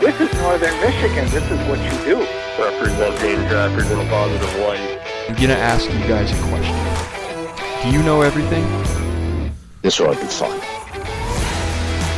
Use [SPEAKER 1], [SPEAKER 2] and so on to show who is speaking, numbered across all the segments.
[SPEAKER 1] This is northern Michigan. This is what you do.
[SPEAKER 2] Representing trappers in a positive light.
[SPEAKER 3] I'm gonna ask you guys a question. Do you know everything?
[SPEAKER 4] This will be fun.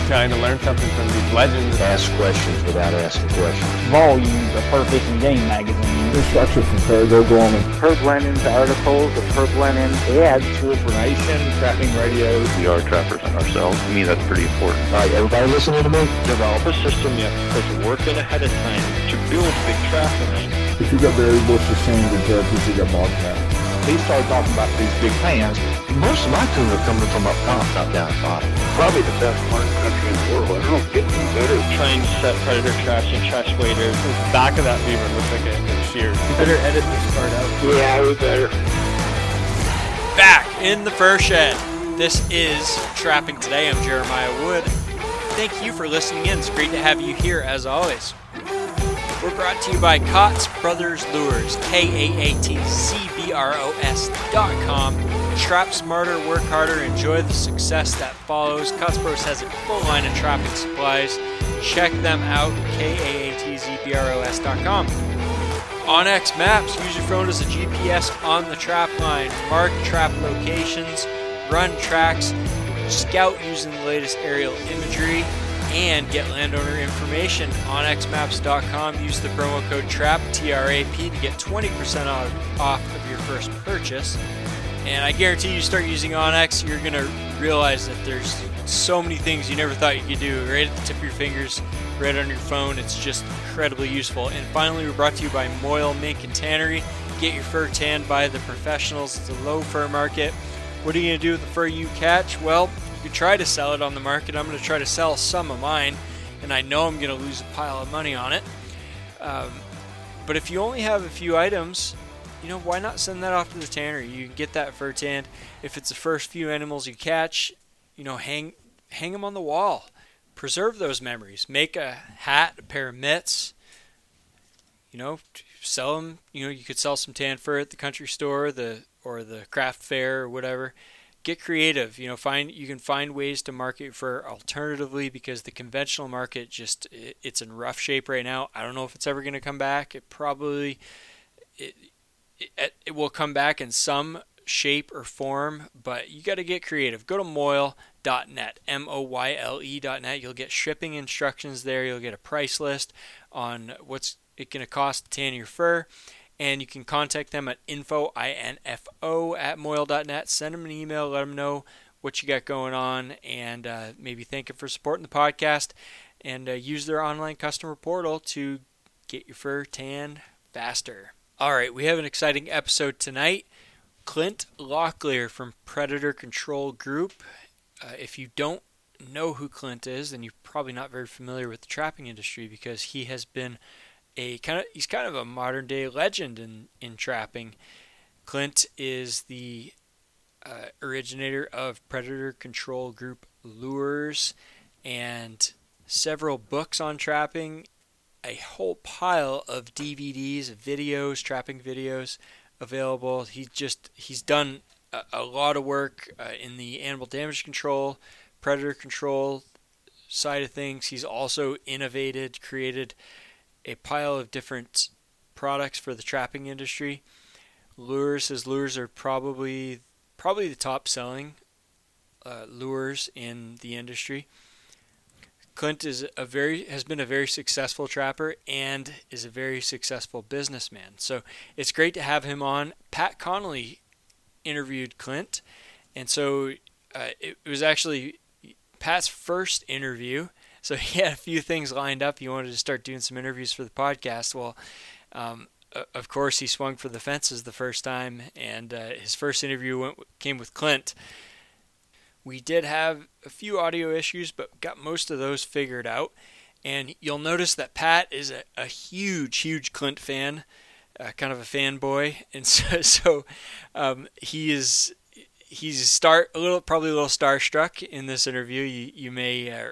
[SPEAKER 5] Trying to learn something from these legends.
[SPEAKER 4] Ask questions without asking questions.
[SPEAKER 6] Volumes of Fur Fishing Game magazine.
[SPEAKER 7] Instructions from Parago Gorman.
[SPEAKER 1] Herb Lennon's articles, the Herb Lennon ads.
[SPEAKER 8] True information, trapping radios.
[SPEAKER 2] We are trappers ourselves. To me, that's pretty important.
[SPEAKER 4] All right, everybody listening to me?
[SPEAKER 9] Develop a system you have to put the work in ahead of time to build big trapping.
[SPEAKER 7] If you got berry bushes, sand, and turkeys, you got bobcat.
[SPEAKER 8] He started talking about these big fans,
[SPEAKER 4] Most of my tuna are coming from up top, not down bottom.
[SPEAKER 2] Probably the best marten country in the world. I don't get any better.
[SPEAKER 9] Trying to set predator traps and trash waders.
[SPEAKER 5] The back of that beaver looks like a, a shear.
[SPEAKER 6] You better edit this part out.
[SPEAKER 2] Yeah, we better.
[SPEAKER 10] Back in the fur shed. This is Trapping Today. I'm Jeremiah Wood. Thank you for listening in. It's great to have you here as always. We're brought to you by Kaatz Brothers Lures, K A A T C B R O S dot com. Trap smarter, work harder, enjoy the success that follows. Kaatz Bros has a full line of trapping supplies. Check them out, K A A T Z B R O S dot com. onX Maps, use your phone as a GPS on the trap line. Mark trap locations, run tracks, scout using the latest aerial imagery, and get landowner information. OnXMaps.com, use the promo code TRAP, T-R-A-P, to get 20% off, off of your first purchase. And I guarantee you start using onX, you're going to realize that there's so many things you never thought you could do right at the tip of your fingers, right on your phone. It's just incredibly useful. And finally, we're brought to you by Moyle Mink and Tannery. Get your fur tanned by the professionals. It's a low fur market. What are you going to do with the fur you catch? Well, you try to sell it on the market. I'm going to try to sell some of mine, and I know I'm going to lose a pile of money on it. Um, but if you only have a few items, you know, why not send that off to the tannery? You can get that fur tanned. If it's the first few animals you catch, you know, hang hang them on the wall. Preserve those memories. Make a hat, a pair of mitts. You know, sell them. You know, you could sell some tan fur at the country store, the or the craft fair or whatever. Get creative. You know, find you can find ways to market for alternatively because the conventional market just it, it's in rough shape right now. I don't know if it's ever going to come back. It probably it, it, it will come back in some shape or form, but you got to get creative. Go to moyle.net, M O Y L E.net. You'll get shipping instructions there. You'll get a price list on what's it going to cost to tan your fur. And you can contact them at info, I-N-F-O, at moyle.net. Send them an email. Let them know what you got going on and uh, maybe thank them for supporting the podcast. And uh, use their online customer portal to get your fur tanned faster. All right, we have an exciting episode tonight. Clint Locklear from Predator Control Group. Uh, if you don't know who Clint is, then you're probably not very familiar with the trapping industry because he has been a kind of he's kind of a modern day legend in in trapping. Clint is the uh, originator of Predator Control Group lures and several books on trapping, a whole pile of DVDs, videos, trapping videos available. He just he's done a, a lot of work uh, in the animal damage control, predator control side of things. He's also innovated, created a pile of different products for the trapping industry. Lures, his lures are probably probably the top selling uh, lures in the industry. Clint is a very has been a very successful trapper and is a very successful businessman. So it's great to have him on. Pat Connolly interviewed Clint, and so uh, it, was actually Pat's first interview. So he had a few things lined up. He wanted to start doing some interviews for the podcast. Well, um, of course, he swung for the fences the first time, and uh, his first interview went, came with Clint. We did have a few audio issues, but got most of those figured out. And you'll notice that Pat is a, a huge, huge Clint fan, uh, kind of a fanboy, and so, so um, he is he's start a little probably a little starstruck in this interview. You you may uh,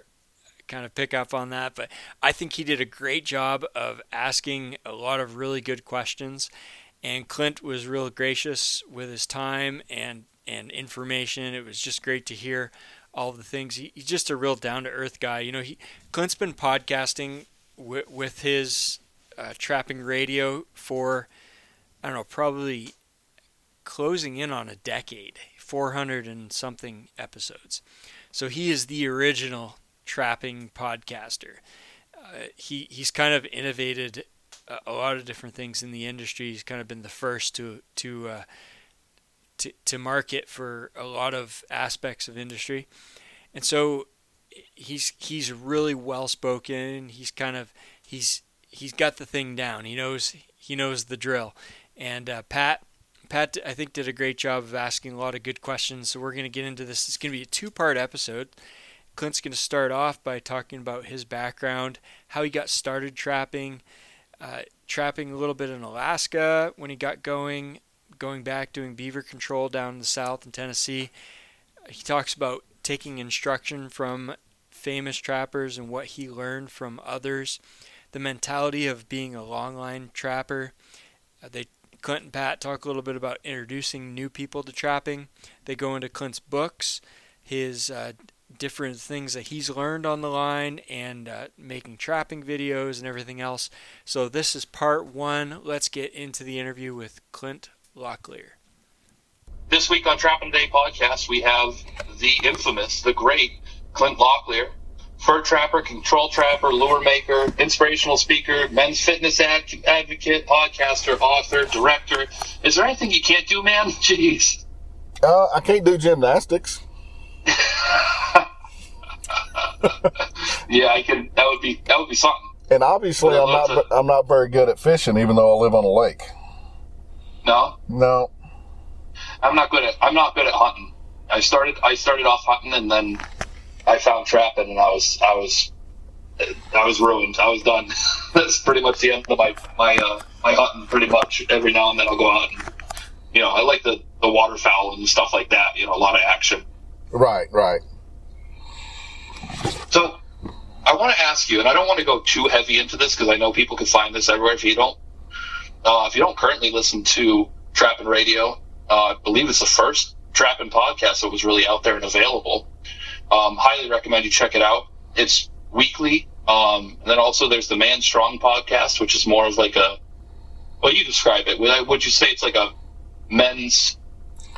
[SPEAKER 10] kind of pick up on that, but I think he did a great job of asking a lot of really good questions. And Clint was real gracious with his time and and information. It was just great to hear all the things. He, he's just a real down to earth guy. You know, he Clint's been podcasting w- with his uh, trapping radio for I don't know, probably closing in on a decade, 400 and something episodes. So he is the original trapping podcaster. Uh, he he's kind of innovated a, a, lot of different things in the industry. He's kind of been the first to to uh, to, to market for a lot of aspects of industry, and so he's he's really well spoken. He's kind of he's he's got the thing down. He knows he knows the drill. And uh, Pat Pat I think did a great job of asking a lot of good questions. So we're going to get into this. It's going to be a two part episode. Clint's going to start off by talking about his background, how he got started trapping, uh, trapping a little bit in Alaska when he got going, going back doing beaver control down in the south in Tennessee. He talks about taking instruction from famous trappers and what he learned from others, the mentality of being a longline trapper. Uh, they Clint and Pat talk a little bit about introducing new people to trapping. They go into Clint's books, his uh, different things that he's learned on the line and uh, making trapping videos and everything else. So this is part one. Let's get into the interview with Clint Locklear.
[SPEAKER 11] This week on Trapping Day podcast, we have the infamous, the great Clint Locklear, fur trapper, control trapper, lure maker, inspirational speaker, men's fitness ad- advocate, podcaster, author, director. Is there anything you can't do, man? Jeez.
[SPEAKER 12] Uh, I can't do gymnastics.
[SPEAKER 11] yeah, I can. That would be that would be something.
[SPEAKER 12] And obviously, I'm not. To... I'm not very good at fishing, even though I live on a lake.
[SPEAKER 11] No.
[SPEAKER 12] No.
[SPEAKER 11] I'm not good at. I'm not good at hunting. I started. I started off hunting, and then I found trapping, and I was. I was. I was ruined. I was done. That's pretty much the end of my my uh, my hunting. Pretty much every now and then I'll go out and you know I like the the waterfowl and stuff like that. You know, a lot of action.
[SPEAKER 12] Right. Right.
[SPEAKER 11] So I want to ask you, and I don't want to go too heavy into this because I know people can find this everywhere. If you don't, uh, if you don't currently listen to Trapping Radio, uh, I believe it's the first Trapping podcast that was really out there and available. Um, highly recommend you check it out. It's weekly. Um, and then also there's the Man Strong podcast, which is more of like a, well, you describe it. Would, would you say it's like a men's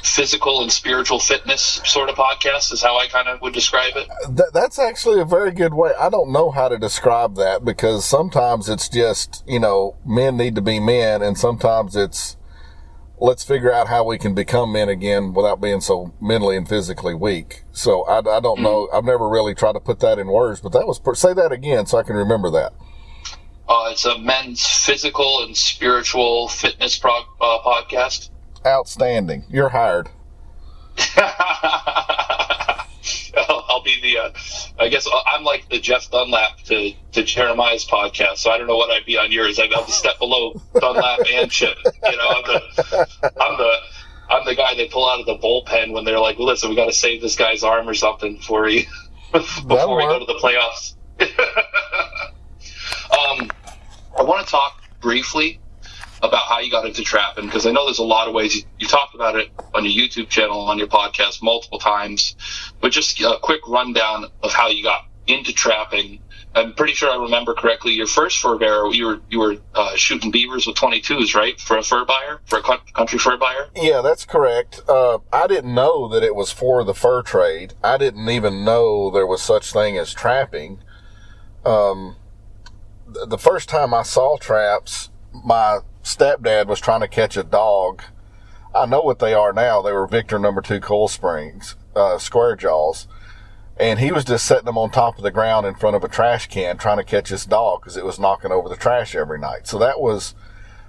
[SPEAKER 11] physical and spiritual fitness sort of podcast is how I kind of would describe it.
[SPEAKER 12] Th- that's actually a very good way. I don't know how to describe that because sometimes it's just, you know, men need to be men and sometimes it's let's figure out how we can become men again without being so mentally and physically weak. So I, I don't know. Mm-hmm. I've never really tried to put that in words, but that was, per- say that again so I can remember that.
[SPEAKER 11] Uh, it's a men's physical and spiritual fitness uh, podcast
[SPEAKER 12] outstanding. You're hired.
[SPEAKER 11] I'll, I'll, be the. Uh, I guess I'm like the Jeff Dunlap to, to Jeremiah's podcast. So I don't know what I'd be on yours. I'm the step below Dunlap and Chip. You know, I'm the. I'm the. I'm the guy they pull out of the bullpen when they're like, "Listen, we got to save this guy's arm or something before he before we go to the playoffs." um, I want to talk briefly about how you got into trapping because I know there's a lot of ways you, you talked about it on your YouTube channel, on your podcast multiple times, but just a quick rundown of how you got into trapping. I'm pretty sure I remember correctly. Your first fur bearer, you were you were uh, shooting beavers with 22s, right? For a fur buyer, for a country fur buyer.
[SPEAKER 12] Yeah, that's correct. Uh, I didn't know that it was for the fur trade. I didn't even know there was such thing as trapping. Um, the first time I saw traps, my stepdad was trying to catch a dog. I know what they are now. They were Victor number two coil springs, uh, square jaws. And he was just setting them on top of the ground in front of a trash can trying to catch his dog because it was knocking over the trash every night. So that was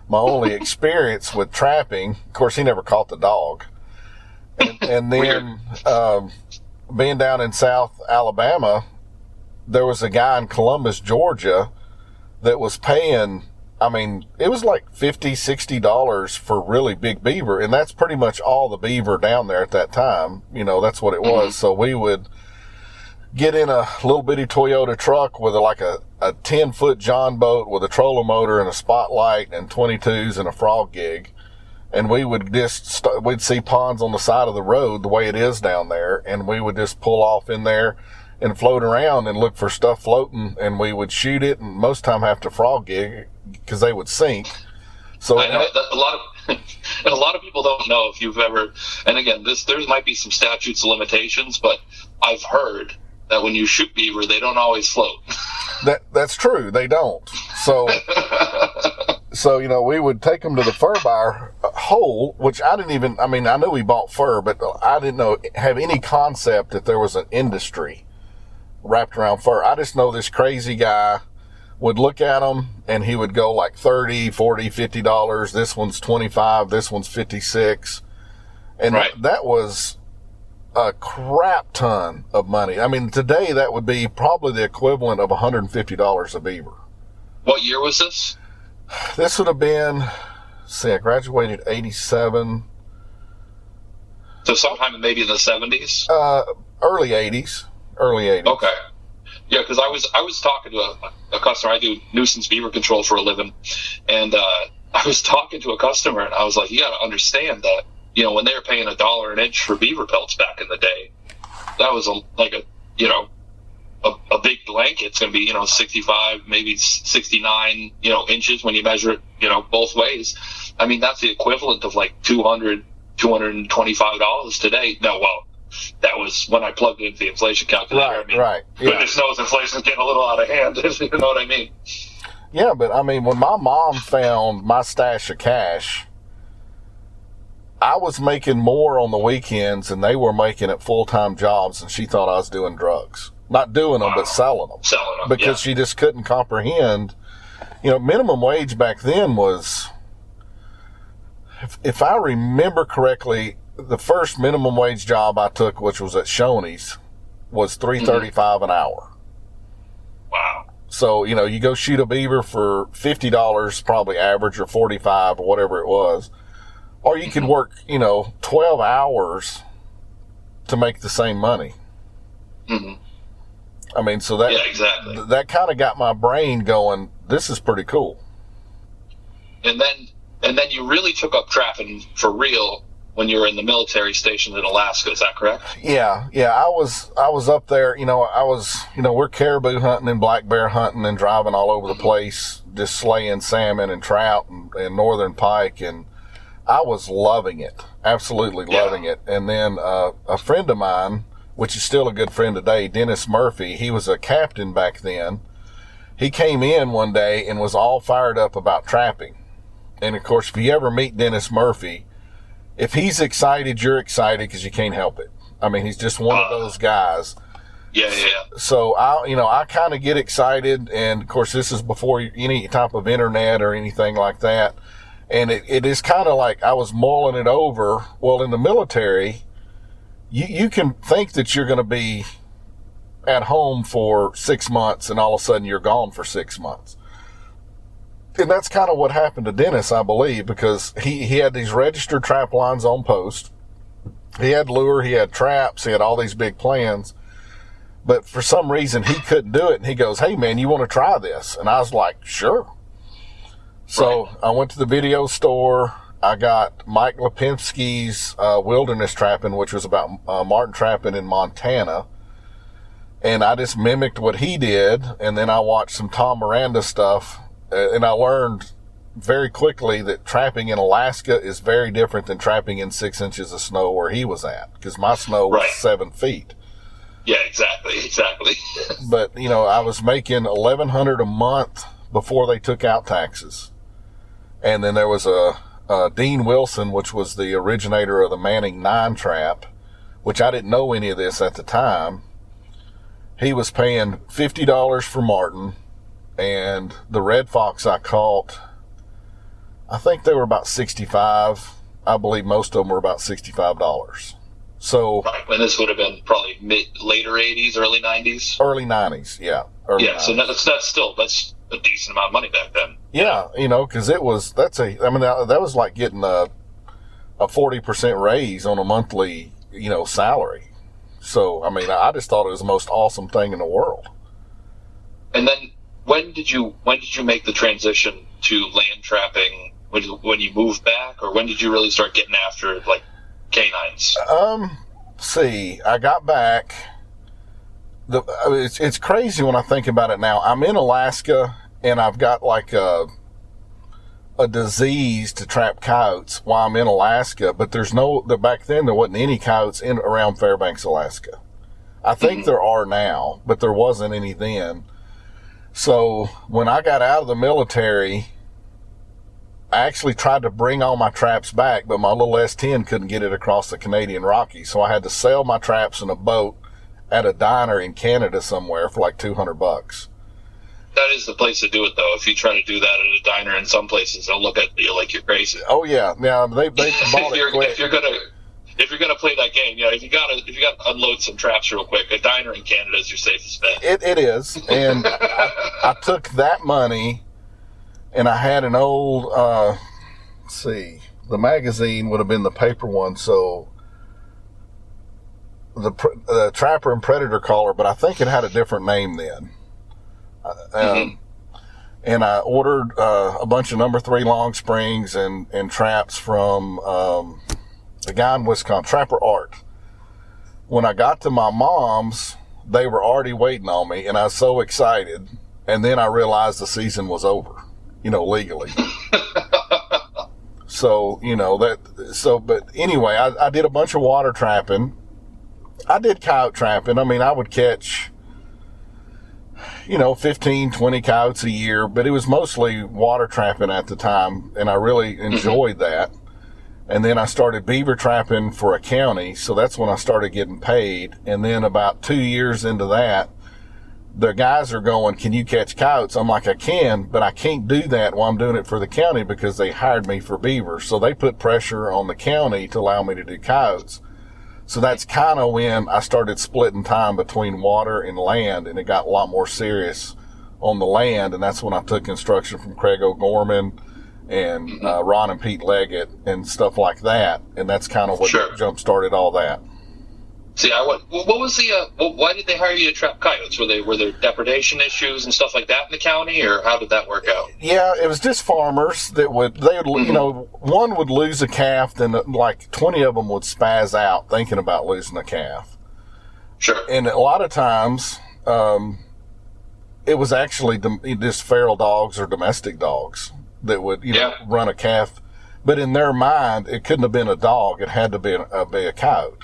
[SPEAKER 12] my only experience with trapping. Of course, he never caught the dog. And, and then, um, being down in South Alabama, there was a guy in Columbus, Georgia, that was paying. I mean, it was like 50 dollars for really big beaver, and that's pretty much all the beaver down there at that time. You know, that's what it mm-hmm. was. So we would get in a little bitty Toyota truck with a, like a, a 10 foot John boat with a trolling motor and a spotlight and 22s and a frog gig. And we would just, st- we'd see ponds on the side of the road the way it is down there. And we would just pull off in there and float around and look for stuff floating and we would shoot it and most time have to frog gig because they would sink. So
[SPEAKER 11] I know that a lot of and a lot of people don't know if you've ever and again this there might be some statutes limitations, but I've heard that when you shoot beaver they don't always float.
[SPEAKER 12] that that's true. They don't. So so you know we would take them to the fur buyer uh, hole, which I didn't even. I mean, I knew we bought fur, but I didn't know have any concept that there was an industry wrapped around fur. I just know this crazy guy would look at them and he would go like 30, 40, 50 dollars. This one's 25. This one's 56. And
[SPEAKER 11] Right.
[SPEAKER 12] that, that was a crap ton of money. I mean, today that would be probably the equivalent of $150 a beaver.
[SPEAKER 11] What year was this?
[SPEAKER 12] This would have been, see, I graduated 87,
[SPEAKER 11] So sometime in maybe in the seventies.
[SPEAKER 12] uh, early 80s, early 80s.
[SPEAKER 11] Okay. Yeah, because I was I was talking to a, a customer. I do nuisance beaver control for a living, and uh, I was talking to a customer, and I was like, "You got to understand that you know when they were paying a dollar an inch for beaver pelts back in the day, that was a like a you know a, a big blanket. It's going to be you know sixty five, maybe sixty nine you know inches when you measure it you know both ways. I mean that's the equivalent of like 200 225 dollars today. No, well, that was when I plugged into the inflation calculator. I mean,
[SPEAKER 12] right, yeah.
[SPEAKER 11] Goodness knows inflation's getting a little out of hand. if you know what I mean?
[SPEAKER 12] Yeah, but I mean, when my mom found my stash of cash, I was making more on the weekends than they were making at full time jobs, and she thought I was doing drugs. Not doing them, but selling them.
[SPEAKER 11] Selling them
[SPEAKER 12] Because
[SPEAKER 11] yeah.
[SPEAKER 12] she just couldn't comprehend. You know, minimum wage back then was, if, if I remember correctly, the first minimum wage job I took, which was at Shoney's, was three thirty five an hour.
[SPEAKER 11] Wow.
[SPEAKER 12] So, you know, you go shoot a beaver for $50 probably average or 45 or whatever it was. Or you could work, you know, 12 hours to make the same money.
[SPEAKER 11] hmm
[SPEAKER 12] I mean, so that
[SPEAKER 11] Yeah, exactly.
[SPEAKER 12] th- that kind of got my brain going, this is pretty cool.
[SPEAKER 11] And then and then you really took up trapping for real when you were in the military station in Alaska. Is that correct?
[SPEAKER 12] Yeah, yeah, I was I was up there, you know, I was, you know, we're caribou hunting and black bear hunting and driving all over the place, just slaying salmon and trout and, and northern pike and I was loving it. Absolutely loving it. And then uh, a friend of mine, which is still a good friend today, Dennis Murphy, he was a captain back then. He came in one day and was all fired up about trapping. And of course, if you ever meet Dennis Murphy, if he's excited, you're excited because you can't help it. I mean, he's just one of uh-huh. those guys.
[SPEAKER 11] Yeah, yeah, yeah.
[SPEAKER 12] So I, you know, I kind of get excited, and of course, this is before any type of internet or anything like that. And it, it is kind of like I was mulling it over. Well, in the military, you you can think that you're going to be at home for six months, and all of a sudden you're gone for six months and that's kind of what happened to Dennis, I believe, because he, he had these registered trap lines on post. He had lure, he had traps, he had all these big plans. But for some reason, he couldn't do it. And he goes, Hey, man, you want to try this? And I was like, Sure. So I went to the video store. I got Mike Lipinski's uh, Wilderness Trapping, which was about uh, marten trapping in Montana and I just mimicked what he did, and then I watched some Tom Miranda stuff, Uh, and I learned very quickly that trapping in Alaska is very different than trapping in six inches of snow where he was at, because my snow was
[SPEAKER 11] Right.
[SPEAKER 12] seven feet.
[SPEAKER 11] Yeah, exactly, exactly.
[SPEAKER 12] But you know, I was making eleven hundred a month before they took out taxes, and then there was a, a Dean Wilson, which was the originator of the Manning Nine Trap, which I didn't know any of this at the time. He was paying fifty dollars for marten, and the red fox I caught, I think they were about sixty-five. I believe most of them were about sixty-five dollars. So
[SPEAKER 11] right, when this would have been probably mid later '80s, early '90s,
[SPEAKER 12] early '90s, yeah, early
[SPEAKER 11] yeah. 90s. So that's that's still that's a decent amount of money back then.
[SPEAKER 12] Yeah, you know, because it was that's a I mean that, that was like getting a a forty percent raise on a monthly you know salary. So I mean, I just thought it was the most awesome thing in the world.
[SPEAKER 11] And then when did you when did you make the transition to land trapping? When you, when you moved back, or when did you really start getting after like canines?
[SPEAKER 12] Um, see, I got back. The it's it's crazy when I think about it now. I'm in Alaska and I've got like a a disease to trap coyotes while I'm in Alaska, but there's no. The, back then there wasn't any coyotes in around Fairbanks, Alaska. I think mm-hmm. there are now, but there wasn't any then. So when I got out of the military, I actually tried to bring all my traps back, but my little S10 couldn't get it across the Canadian Rockies. So I had to sell my traps in a boat at a diner in Canada somewhere for like 200 bucks.
[SPEAKER 11] That is the place to do it, though. If you try to do that at a diner in some places, they'll look at you like you're crazy.
[SPEAKER 12] Oh yeah, yeah. They they bought
[SPEAKER 11] if, you're, if you're gonna if you're gonna play that game, you know, if you gotta if you gotta unload some traps real quick, a diner in Canada is your safest bet.
[SPEAKER 12] It it is, and I, I, took that money, and I had an old. Uh, see, the magazine would have been the paper one, so the the Trapper and Predator Caller, but I think it had a different name then. Uh, mm-hmm. Um, and I ordered uh, a bunch of number three long springs and, and traps from um, the guy in Wisconsin, Trapper Art. When I got to my mom's, they were already waiting on me, and I was so excited. And then I realized the season was over, you know, legally. so you know that. So, but anyway, I, I did a bunch of water trapping. I did coyote trapping. I mean, I would catch you know, 15, 20 coyotes a year, but it was mostly water trapping at the time, and I really mm-hmm. enjoyed that. And then I started beaver trapping for a county, so that's when I started getting paid. And then about two years into that, the guys are going, Can you catch coyotes? I'm like, I can, but I can't do that while I'm doing it for the county because they hired me for beavers. So they put pressure on the county to allow me to do coyotes. So that's kind of when I started splitting time between water and land, and it got a lot more serious on the land. And that's when I took instruction from Craig O'Gorman and mm-hmm. uh, Ron and Pete Leggett and stuff like that. And that's kind of what sure. jump started all that.
[SPEAKER 11] See, I what, what was the uh, why did they hire you to trap coyotes? Were they were there depredation issues and stuff like that in the county, or how did that work out?
[SPEAKER 12] Yeah, it was just farmers that would they would mm-hmm. you know one would lose a calf, then uh, like twenty of them would spaz out thinking about losing a calf.
[SPEAKER 11] Sure.
[SPEAKER 12] And a lot of times, um, it was actually just feral dogs or domestic dogs that would you know run a calf, but in their mind, it couldn't have been a dog; it had to be a, be a coyote.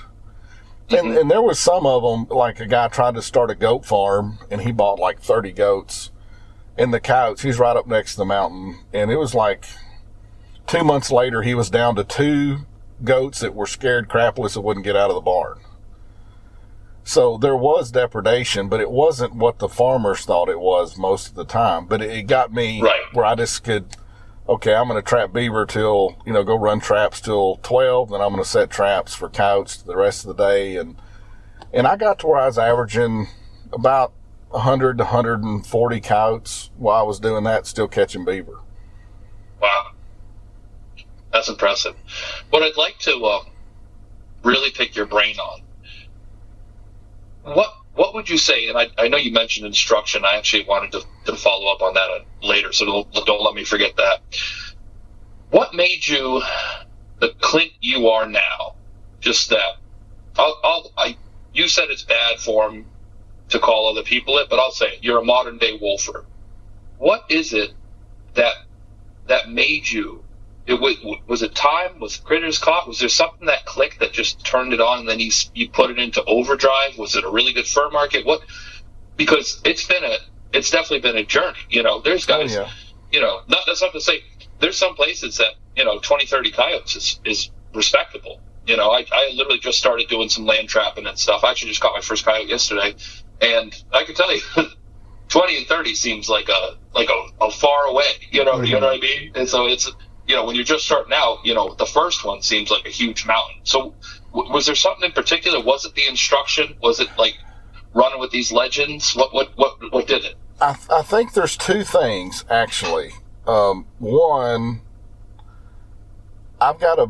[SPEAKER 12] And, mm-hmm. and there was some of them, like a guy tried to start a goat farm and he bought like 30 goats in the coyotes. He's right up next to the mountain. And it was like two months later, he was down to two goats that were scared crapless and wouldn't get out of the barn. So there was depredation, but it wasn't what the farmers thought it was most of the time. But it got me
[SPEAKER 11] right.
[SPEAKER 12] where I just could okay, I'm going to trap beaver till, you know, go run traps till 12, then I'm going to set traps for coyotes the rest of the day. And, and I got to where I was averaging about 100 to 140 coyotes while I was doing that, still catching beaver.
[SPEAKER 11] Wow. That's impressive. What I'd like to uh, really pick your brain on, what what would you say? And I, I know you mentioned instruction. I actually wanted to, to follow up on that uh, later, so don't, don't let me forget that. What made you the Clint you are now? Just that. I'll, I'll, I, you said it's bad form to call other people it, but I'll say it. You're a modern day wolfer. What is it that that made you it was, was it time? Was critters caught? Was there something that clicked that just turned it on and then you, you put it into overdrive? Was it a really good fur market? What? Because it's been a, it's definitely been a journey. You know, there's oh, guys, oh, yeah. you know, not, that's not to say there's some places that, you know, 20, 30 coyotes is, is respectable. You know, I, I literally just started doing some land trapping and stuff. I actually just caught my first coyote yesterday and I can tell you, 20 and 30 seems like a, like a, a far away, you know, mm-hmm. you know what I mean? And so it's, you know, when you're just starting out, you know, the first one seems like a huge mountain. So, w- was there something in particular? Was it the instruction? Was it like running with these legends? What what what what did it?
[SPEAKER 12] I, I think there's two things actually. Um, one, I've got a,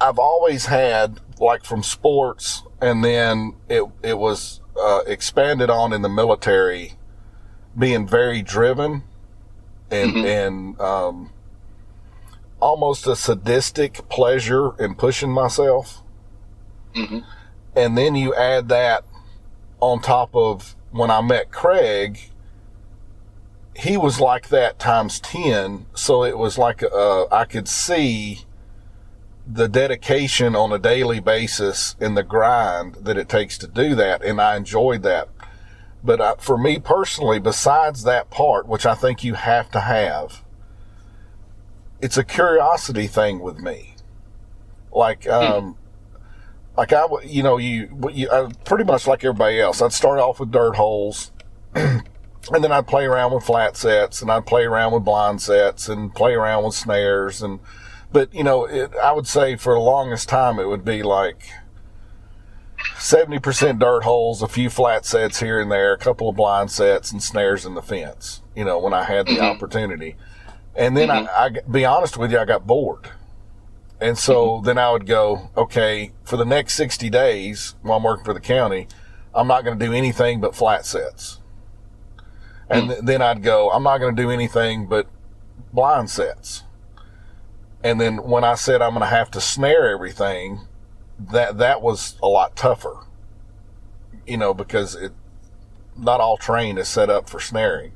[SPEAKER 12] I've always had like from sports, and then it it was uh, expanded on in the military, being very driven, and
[SPEAKER 11] Mm-hmm.
[SPEAKER 12] and um, almost a sadistic pleasure in pushing myself,
[SPEAKER 11] Mm-hmm.
[SPEAKER 12] and then you add that on top of when I met Craig, he was like that times 10. So it was like, uh, I could see the dedication on a daily basis and the grind that it takes to do that. And I enjoyed that. But uh, for me personally, besides that part, which I think you have to have, it's a curiosity thing with me. Like, hmm. um, like I, you know, you, you I, pretty much like everybody else. I'd start off with dirt holes, and then I'd play around with flat sets, and I'd play around with blind sets, and play around with snares, and but you know, it, I would say for the longest time it would be like seventy percent dirt holes, a few flat sets here and there, a couple of blind sets, and snares in the fence. You know, when I had the mm-hmm. opportunity, and then I, mm-hmm. I, be honest with you, I got bored. And so mm-hmm. then I would go, okay, for the next 60 days while I'm working for the county, I'm not going to do anything but flat sets. And th- then I'd go, I'm not going to do anything but blind sets. And then when I said I'm going to have to snare everything, that, that was a lot tougher, you know, because it, not all terrain is set up for snaring.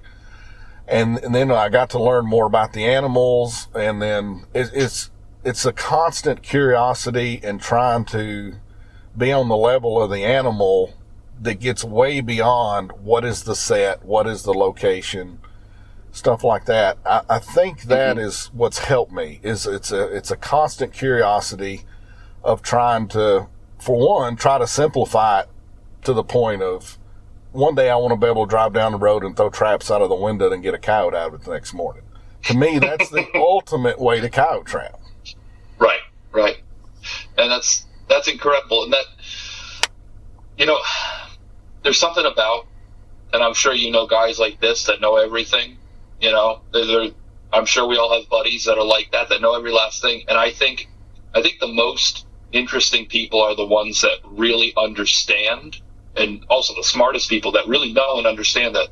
[SPEAKER 12] And, and then I got to learn more about the animals and then it, it's, it's a constant curiosity and trying to be on the level of the animal that gets way beyond what is the set, what is the location, stuff like that. I, I think that mm-hmm. is what's helped me. Is it's a it's a constant curiosity of trying to, for one, try to simplify it to the point of one day I want to be able to drive down the road and throw traps out of the window and get a coyote out of it the next morning. To me, that's the ultimate way to coyote trap.
[SPEAKER 11] Right, right, and that's that's incredible. And that you know, there's something about, and I'm sure you know guys like this that know everything. You know, I'm sure we all have buddies that are like that that know every last thing. And I think, I think the most interesting people are the ones that really understand, and also the smartest people that really know and understand that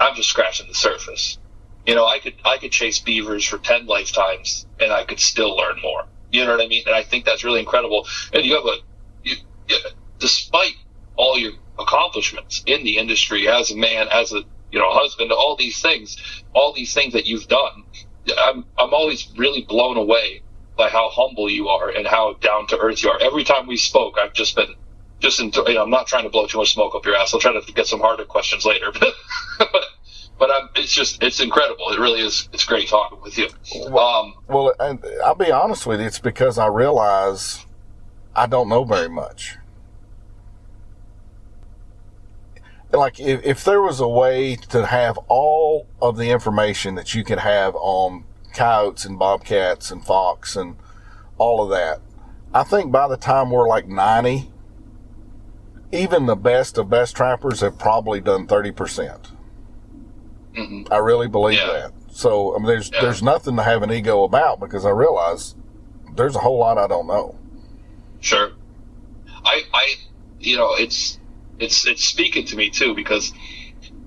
[SPEAKER 11] I'm just scratching the surface. You know, I could I could chase beavers for ten lifetimes, and I could still learn more. You know what I mean? And I think that's really incredible. And you have a, you, you, despite all your accomplishments in the industry as a man, as a you know husband, all these things, all these things that you've done, I'm I'm always really blown away by how humble you are and how down to earth you are. Every time we spoke, I've just been just you know, I'm not trying to blow too much smoke up your ass. I'll try to get some harder questions later, but it's just it's incredible. It really is. It's great talking with you. Um,
[SPEAKER 12] Well, and I'll be honest with you, it's because I realize I don't know very much. Like, if, if there was a way to have all of the information that you could have on coyotes and bobcats and fox and all of that, I think by the time we're like 90, even the best of best trappers have probably done 30%.
[SPEAKER 11] mhm.
[SPEAKER 12] I really believe
[SPEAKER 11] Yeah.
[SPEAKER 12] that. So I mean, there's
[SPEAKER 11] Yeah.
[SPEAKER 12] there's nothing to have an ego about because I realize there's a whole lot I don't know.
[SPEAKER 11] Sure. I, I, you know, it's, it's, it's speaking to me too because,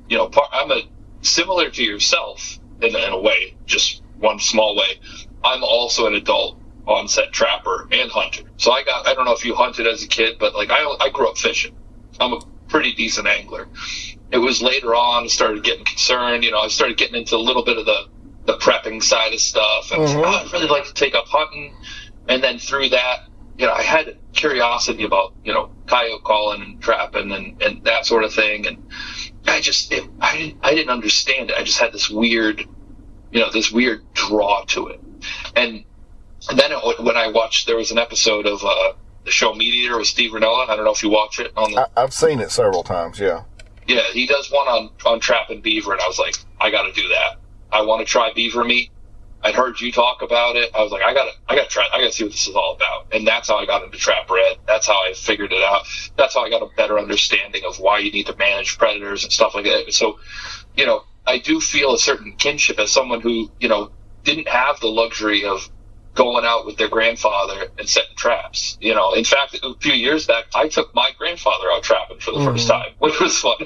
[SPEAKER 11] you know, part, I'm a similar to yourself in, in a way, just one small way. I'm also an adult onset trapper and hunter. So I got, I don't know if you hunted as a kid, but like I, I grew up fishing. I'm a pretty decent angler. It was later on I started getting concerned. You know, I started getting into a little bit of the, the prepping side of stuff. And I like, oh, I'd really like to take up hunting. And then through that, you know, I had curiosity about, you know, coyote calling and trapping and, and that sort of thing. And I just, it, I didn't, I didn't understand it. I just had this weird, you know, this weird draw to it. And, and then it, when I watched, there was an episode of, uh, the show Meat Eater with Steve Rinella. I don't know if you watch it on the,
[SPEAKER 12] I, I've seen it several times. Yeah.
[SPEAKER 11] yeah, he does one on, on trapping beaver. And I was like, I got to do that. I want to try beaver meat. I'd heard you talk about it. I was like, I gotta, I gotta try, I gotta see what this is all about. And that's how I got into trap red. That's how I figured it out. That's how I got a better understanding of why you need to manage predators and stuff like that. So, you know, I do feel a certain kinship as someone who, you know, didn't have the luxury of going out with their grandfather and setting traps. You know, in fact, a few years back, I took my grandfather out trapping for the
[SPEAKER 12] Mhm.
[SPEAKER 11] first time, which was fun.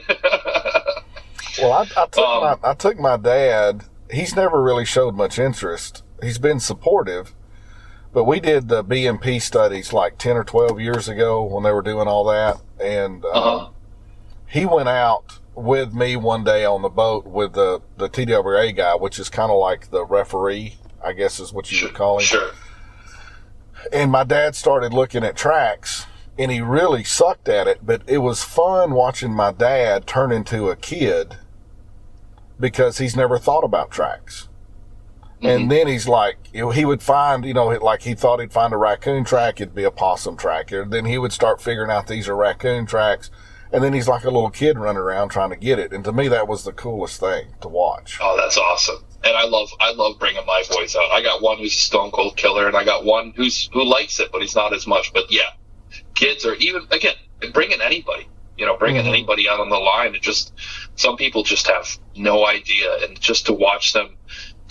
[SPEAKER 12] Well, I, I took
[SPEAKER 11] Um,
[SPEAKER 12] my I took my dad. He's never really showed much interest. He's been supportive, but we did the BMP studies like ten or twelve years ago when they were doing all that, and
[SPEAKER 11] Uh-huh.
[SPEAKER 12] um, he went out with me one day on the boat with the the TWA guy, which is kind of like the referee, I guess is what you would call him.
[SPEAKER 11] Sure.
[SPEAKER 12] And my dad started looking at tracks and he really sucked at it, but it was fun watching my dad turn into a kid because he's never thought about tracks. And mm-hmm. then he's like, he would find, you know, like he thought he'd find a raccoon track, it'd be a possum track. And then he would start figuring out these are raccoon tracks. And then he's like a little kid running around trying to get it. And to me, that was the coolest thing to watch.
[SPEAKER 11] Oh, that's awesome. And I love I love bringing my boys out. I got one who's a stone cold killer, and I got one who's who likes it, but he's not as much. But yeah, kids are even again bringing anybody. You know, bringing mm-hmm. anybody out on the line. It just some people just have no idea, and just to watch them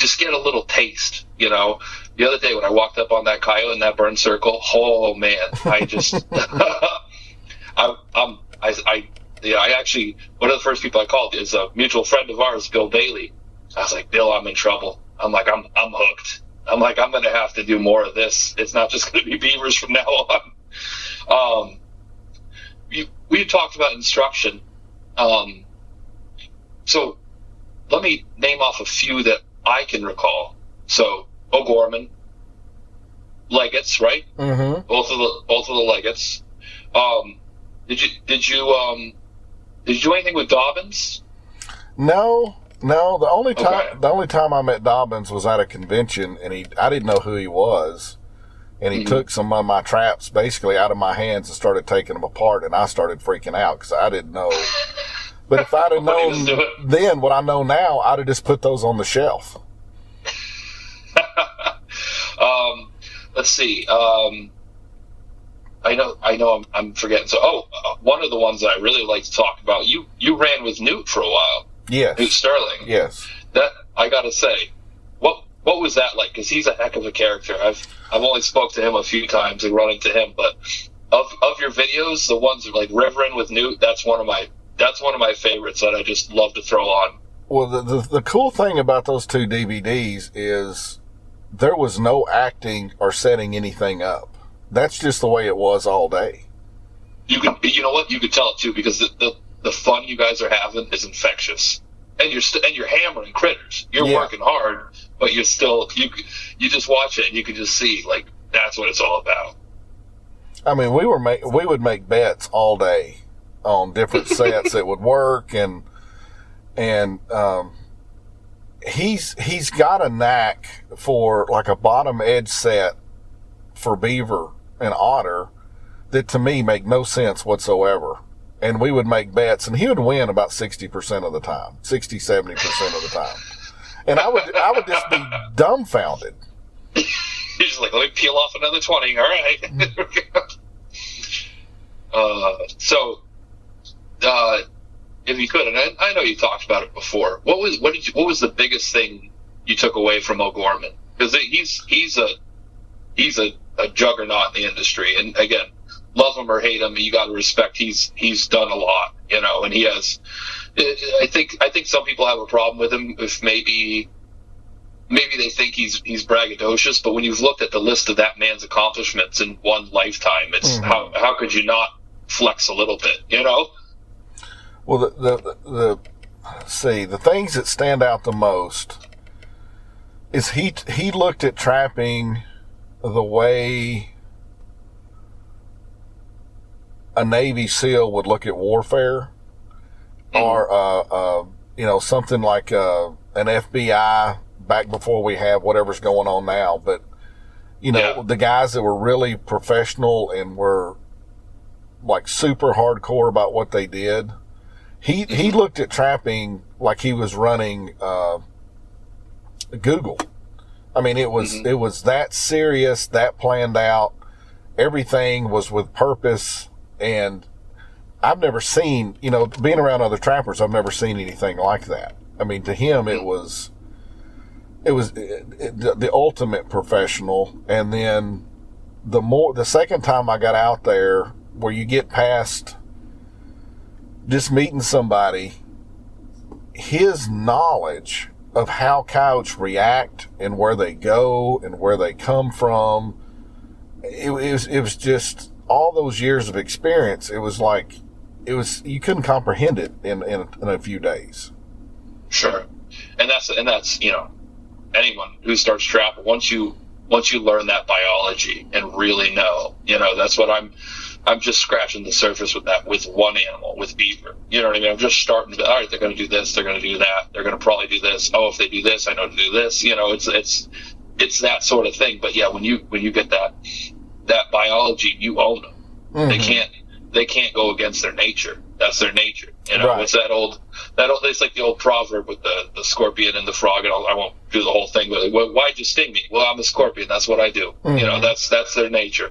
[SPEAKER 11] just get a little taste. You know, the other day when I walked up on that coyote in that burn circle, oh man, I just I, I'm I, I yeah, I actually one of the first people I called is a mutual friend of ours, Bill Bailey. I was like, Bill, I'm in trouble. I'm like, I'm I'm hooked. I'm like, I'm gonna have to do more of this. It's not just gonna be beavers from now on. Um, we we talked about instruction. Um, so let me name off a few that I can recall. So O'Gorman, Leggetts, right?
[SPEAKER 12] Mm-hmm.
[SPEAKER 11] Both of the both of the Leggetts. Um, did you did you um did you do anything with Dobbins?
[SPEAKER 12] No, no. The only time
[SPEAKER 11] Okay.
[SPEAKER 12] the only time I met Dobbins was at a convention, and he I didn't know who he was, and he
[SPEAKER 11] Mhm.
[SPEAKER 12] took some of my traps basically out of my hands and started taking them apart, and I started freaking out because I didn't know. But if I'd have
[SPEAKER 11] What he was
[SPEAKER 12] known then what I know now, I'd have just put those on the shelf.
[SPEAKER 11] Um, let's see. Um, I know I know I'm, I'm forgetting. So oh, uh, one of the ones that I really like to talk about. You you ran with Newt for a while.
[SPEAKER 12] Yes.
[SPEAKER 11] Newt Sterling.
[SPEAKER 12] Yes.
[SPEAKER 11] That I gotta say, what what was that like? Because he's a heck of a character. I've I've only spoke to him a few times and run into him, but of of your videos, the ones like Rivering with Newt, that's one of my that's one of my favorites that I just love to throw on.
[SPEAKER 12] Well, the, the the cool thing about those two DVDs is there was no acting or setting anything up. That's just the way it was all day.
[SPEAKER 11] You could you know what you could tell it too because the the, the fun you guys are having is infectious. And you're st- and you're hammering critters. You're
[SPEAKER 12] Yeah.
[SPEAKER 11] working hard, but you're still you you just watch it and you can just see like that's what it's all about.
[SPEAKER 12] I mean, we were make, we would make bets all day on different sets that would work, and and um, he's he's got a knack for like a bottom edge set for beaver and otter that to me make no sense whatsoever. And we would make bets, and he would win about sixty percent of the time, 60 70 percent of the time. And I would I would just be dumbfounded.
[SPEAKER 11] You're just like, let me peel off another 20. All right. uh, so, uh, if you could, and I, I know you talked about it before, what was, what did you, what was the biggest thing you took away from O'Gorman? Because he's, he's a, he's a, a juggernaut in the industry. And again, love him or hate him, you got to respect he's, he's done a lot, you know, and he has, I think, I think some people have a problem with him if maybe, maybe they think he's he's braggadocious, but when you've looked at the list of that man's accomplishments in one lifetime, it's
[SPEAKER 12] Mhm.
[SPEAKER 11] how how could you not flex a little bit, you know?
[SPEAKER 12] Well, the, the, the, see, the things that stand out the most is he, he looked at trapping the way a Navy SEAL would look at warfare or, uh, uh, you know, something like, uh, an FBI back before we have whatever's going on now. But, you know, the guys that were really professional and were like super hardcore about what they did. He he looked at trapping like he was running uh, Google, I mean, it was it was that serious, that planned out. Everything was with purpose, and I've never seen, you know, being around other trappers, I've never seen anything like that. I mean, to him, it mm. was it was it, it, the, the ultimate professional, and then the more the second time I got out there, where you get past just meeting somebody, his knowledge of how coyotes react and where they go and where they come from, it, it was it was just all those years of experience. It was like it was you couldn't comprehend it in in, in a few days.
[SPEAKER 11] Sure, and that's and that's you know anyone who starts trapping once you once you learn that biology and really know, you know, that's what I'm I'm just scratching the surface with that with one animal, with beaver. You know what I mean? I'm just starting to all right, they're gonna do this, they're gonna do that, they're gonna probably do this. Oh, if they do this, I know to do this. You know, it's it's it's that sort of thing. But yeah, when you when you get that that biology, you own them. They
[SPEAKER 12] Mhm.
[SPEAKER 11] can't they can't go against their nature. That's their nature. You know,
[SPEAKER 12] Right.
[SPEAKER 11] it's that old that old it's like the old proverb with the, the scorpion and the frog and I'll, I won't do the whole thing but well, why'd you sting me? Well I'm a scorpion, that's what I do. You know,
[SPEAKER 12] Mhm.
[SPEAKER 11] that's that's their nature.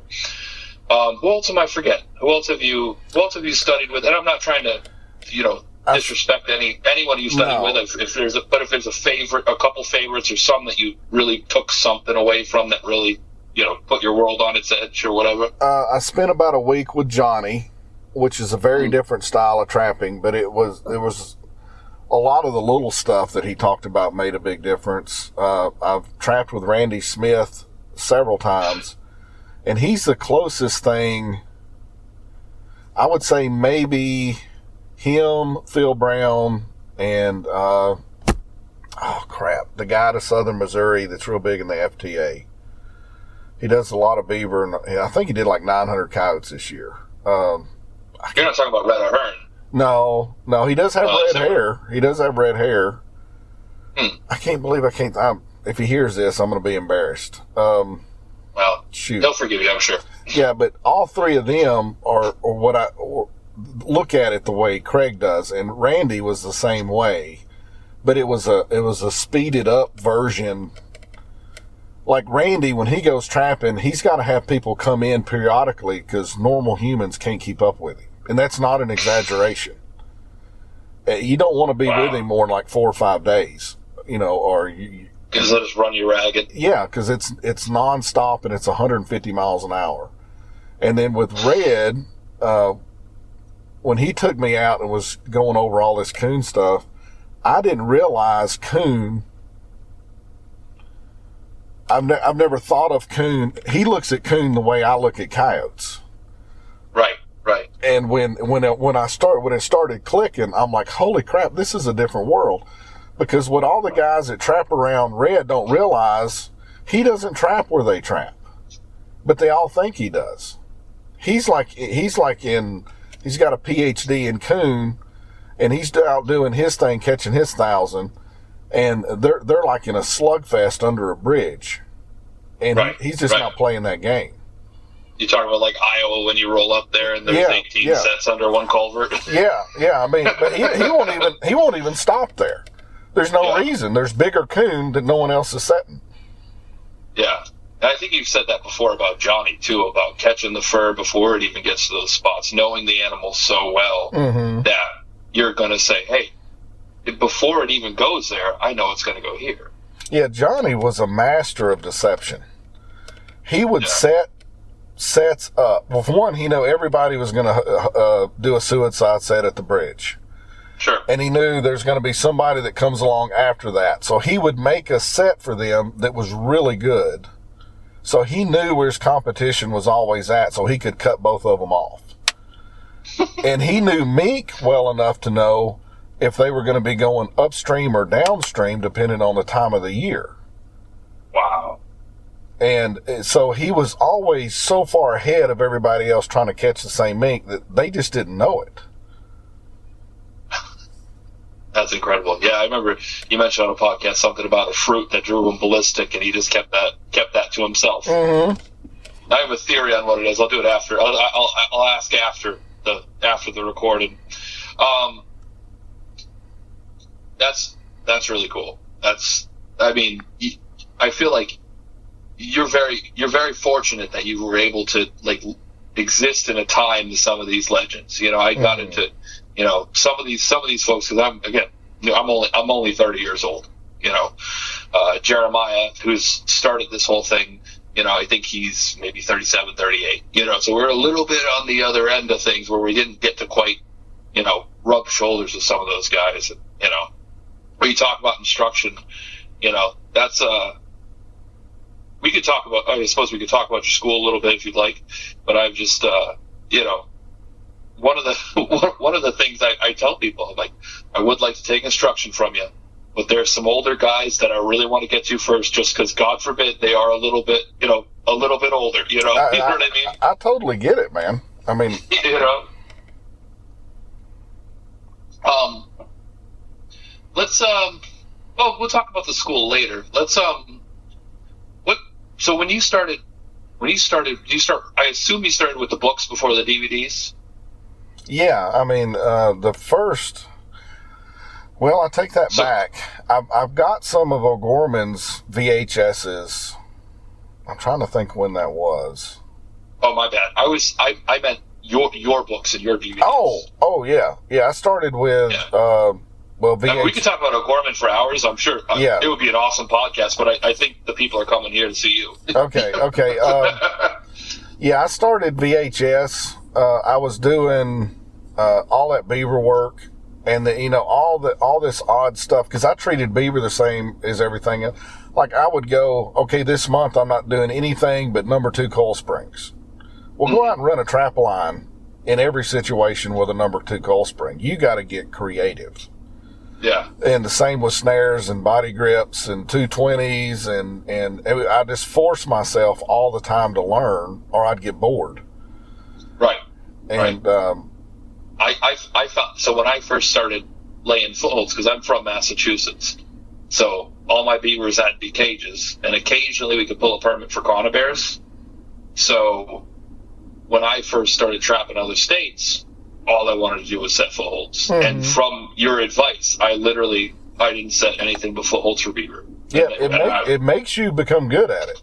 [SPEAKER 11] Um, who else am I forget? Who else have you who else have you studied with? And I'm not trying to, you know, disrespect any anyone you studied
[SPEAKER 12] No.
[SPEAKER 11] with. If, if there's a, but if there's a favorite, a couple favorites, or some that you really took something away from that really, you know, put your world on its edge or whatever.
[SPEAKER 12] Uh, I spent about a week with Johnny, which is a very different style of trapping, but it was it was a lot of the little stuff that he talked about made a big difference. Uh, I've trapped with Randy Smith several times, and he's the closest thing. I would say maybe him, Phil Brown, and uh, oh crap, the guy to Southern Missouri that's real big in the FTA. He does a lot of beaver, and I think he did like 900 coyotes this year. Um,
[SPEAKER 11] You're not talking about Red Ahern.
[SPEAKER 12] no, no, he does have
[SPEAKER 11] Oh,
[SPEAKER 12] red hair. He does have red hair.
[SPEAKER 11] Hmm.
[SPEAKER 12] I can't believe I can't. I'm, if he hears this, I'm going to be embarrassed. Um,
[SPEAKER 11] Well,
[SPEAKER 12] shoot.
[SPEAKER 11] he'll forgive you, I'm sure.
[SPEAKER 12] Yeah, but all three of them are, or what I or look at it the way Craig does, and Randy was the same way, but it was a it was a speeded up version. Like Randy, when he goes trapping, he's got to have people come in periodically because normal humans can't keep up with him, and that's not an exaggeration. Uh, You don't want to be with him more than like four or five days, you know, or you,
[SPEAKER 11] Because they'll just run you ragged.
[SPEAKER 12] yeah, because it's it's nonstop and it's 150 miles an hour. And then with Red, uh, when he took me out and was going over all this coon stuff, I didn't realize coon. I've ne- I've never thought of coon. He looks at coon the way I look at coyotes.
[SPEAKER 11] Right, right.
[SPEAKER 12] And when when it, when I start when it started clicking, I'm like, holy crap, this is a different world. Because what all the guys that trap around red don't realize, he doesn't trap where they trap, but they all think he does. He's like he's like in he's got a PhD in coon, and he's out doing his thing, catching his thousand, and they're they're like in a slugfest under a bridge, and
[SPEAKER 11] Right,
[SPEAKER 12] he, he's just
[SPEAKER 11] right.
[SPEAKER 12] not playing that game.
[SPEAKER 11] You talk about like Iowa when you roll up there and there's
[SPEAKER 12] Yeah,
[SPEAKER 11] 18
[SPEAKER 12] yeah.
[SPEAKER 11] sets under one culvert.
[SPEAKER 12] Yeah, yeah. I mean, but he, he won't even he won't even stop there. There's no reason. There's bigger coon that no one else is setting.
[SPEAKER 11] Yeah. I think you've said that before about Johnny too, about catching the fur before it even gets to those spots, knowing the animal so well
[SPEAKER 12] Mhm.
[SPEAKER 11] that you're going to say, hey, before it even goes there, I know it's going to go here.
[SPEAKER 12] Yeah, Johnny was a master of deception. He would set sets up. Well, for one, he knew everybody was going to uh, do a suicide set at the bridge.
[SPEAKER 11] Sure.
[SPEAKER 12] And he knew there's going to be somebody that comes along after that. So he would make a set for them that was really good. So he knew where his competition was always at, so he could cut both of them off. and he knew Meek well enough to know if they were going to be going upstream or downstream, depending on the time of the year.
[SPEAKER 11] Wow.
[SPEAKER 12] And uh, so he was always so far ahead of everybody else trying to catch the same mink that they just didn't know it.
[SPEAKER 11] That's incredible. Yeah, I remember you mentioned on a podcast something about a fruit that drew him ballistic, and he just kept that kept that to himself.
[SPEAKER 12] Mm-hmm.
[SPEAKER 11] I have a theory on what it is. I'll do it after. I'll, I'll, I'll ask after the after the recording. Um, that's that's really cool. That's I mean, I feel like you're very you're very fortunate that you were able to like exist in a time to some of these legends. You know, I got into you know some of these some of these folks because I'm again I'm only I'm only 30 years old. You know, uh, Jeremiah, who's started this whole thing. You know, I think he's maybe 37, 38. You know, so we're a little bit on the other end of things where we didn't get to quite, you know, rub shoulders with some of those guys. And, you know, when you talk about instruction, you know, that's uh we could talk about I suppose we could talk about your school a little bit if you'd like, but I've just uh you know one of the one of the things I, I tell people I'm like I would like to take instruction from you, but there's some older guys that I really want to get to first, just because God forbid they are a little bit you know a little bit older. You know,
[SPEAKER 12] I,
[SPEAKER 11] you know
[SPEAKER 12] I-
[SPEAKER 11] what I mean?
[SPEAKER 12] I totally get it, man. I mean,
[SPEAKER 11] you know. Um, let's um, well, we'll talk about the school later. Let's um, what? So when you started, when you started, you start. I assume you started with the books before the DVDs.
[SPEAKER 12] Yeah, I mean, uh, the first. Well, I take that back. I've, I've got some of O'Gorman's VHSs. I'm trying to think when that was.
[SPEAKER 11] Oh my bad. I was I I meant your your books and your DVDs.
[SPEAKER 12] Oh, oh yeah, yeah. I started with uh, well,
[SPEAKER 11] I mean, we could talk about O'Gorman for hours. I'm sure. uh,
[SPEAKER 12] Yeah.
[SPEAKER 11] it would be an awesome podcast. But I, I think the people are coming here to see you.
[SPEAKER 12] okay, okay. Um, yeah, I started VHS. Uh, I was doing uh, all that Beaver work, and the, you know all the all this odd stuff because I treated Beaver the same as everything else. Like I would go, okay, this month I'm not doing anything but number two coil springs. Well, go out and run a trap line in every situation with a number two coil spring. You got to get creative.
[SPEAKER 11] Yeah.
[SPEAKER 12] And the same with snares and body grips and 220s and, and I just force myself all the time to learn or I'd get bored.
[SPEAKER 11] Right.
[SPEAKER 12] And, um,
[SPEAKER 11] I, I, I found so when I first started laying footholds because I'm from Massachusetts, so all my beavers had to be cages, and occasionally we could pull a permit for Conibears. So when I first started trapping other states, all I wanted to do was set footholds. And from your advice, I literally I didn't set anything but footholds for beaver.
[SPEAKER 12] yeah,
[SPEAKER 11] And-
[SPEAKER 12] it,
[SPEAKER 11] and I-
[SPEAKER 12] it makes you become good at it.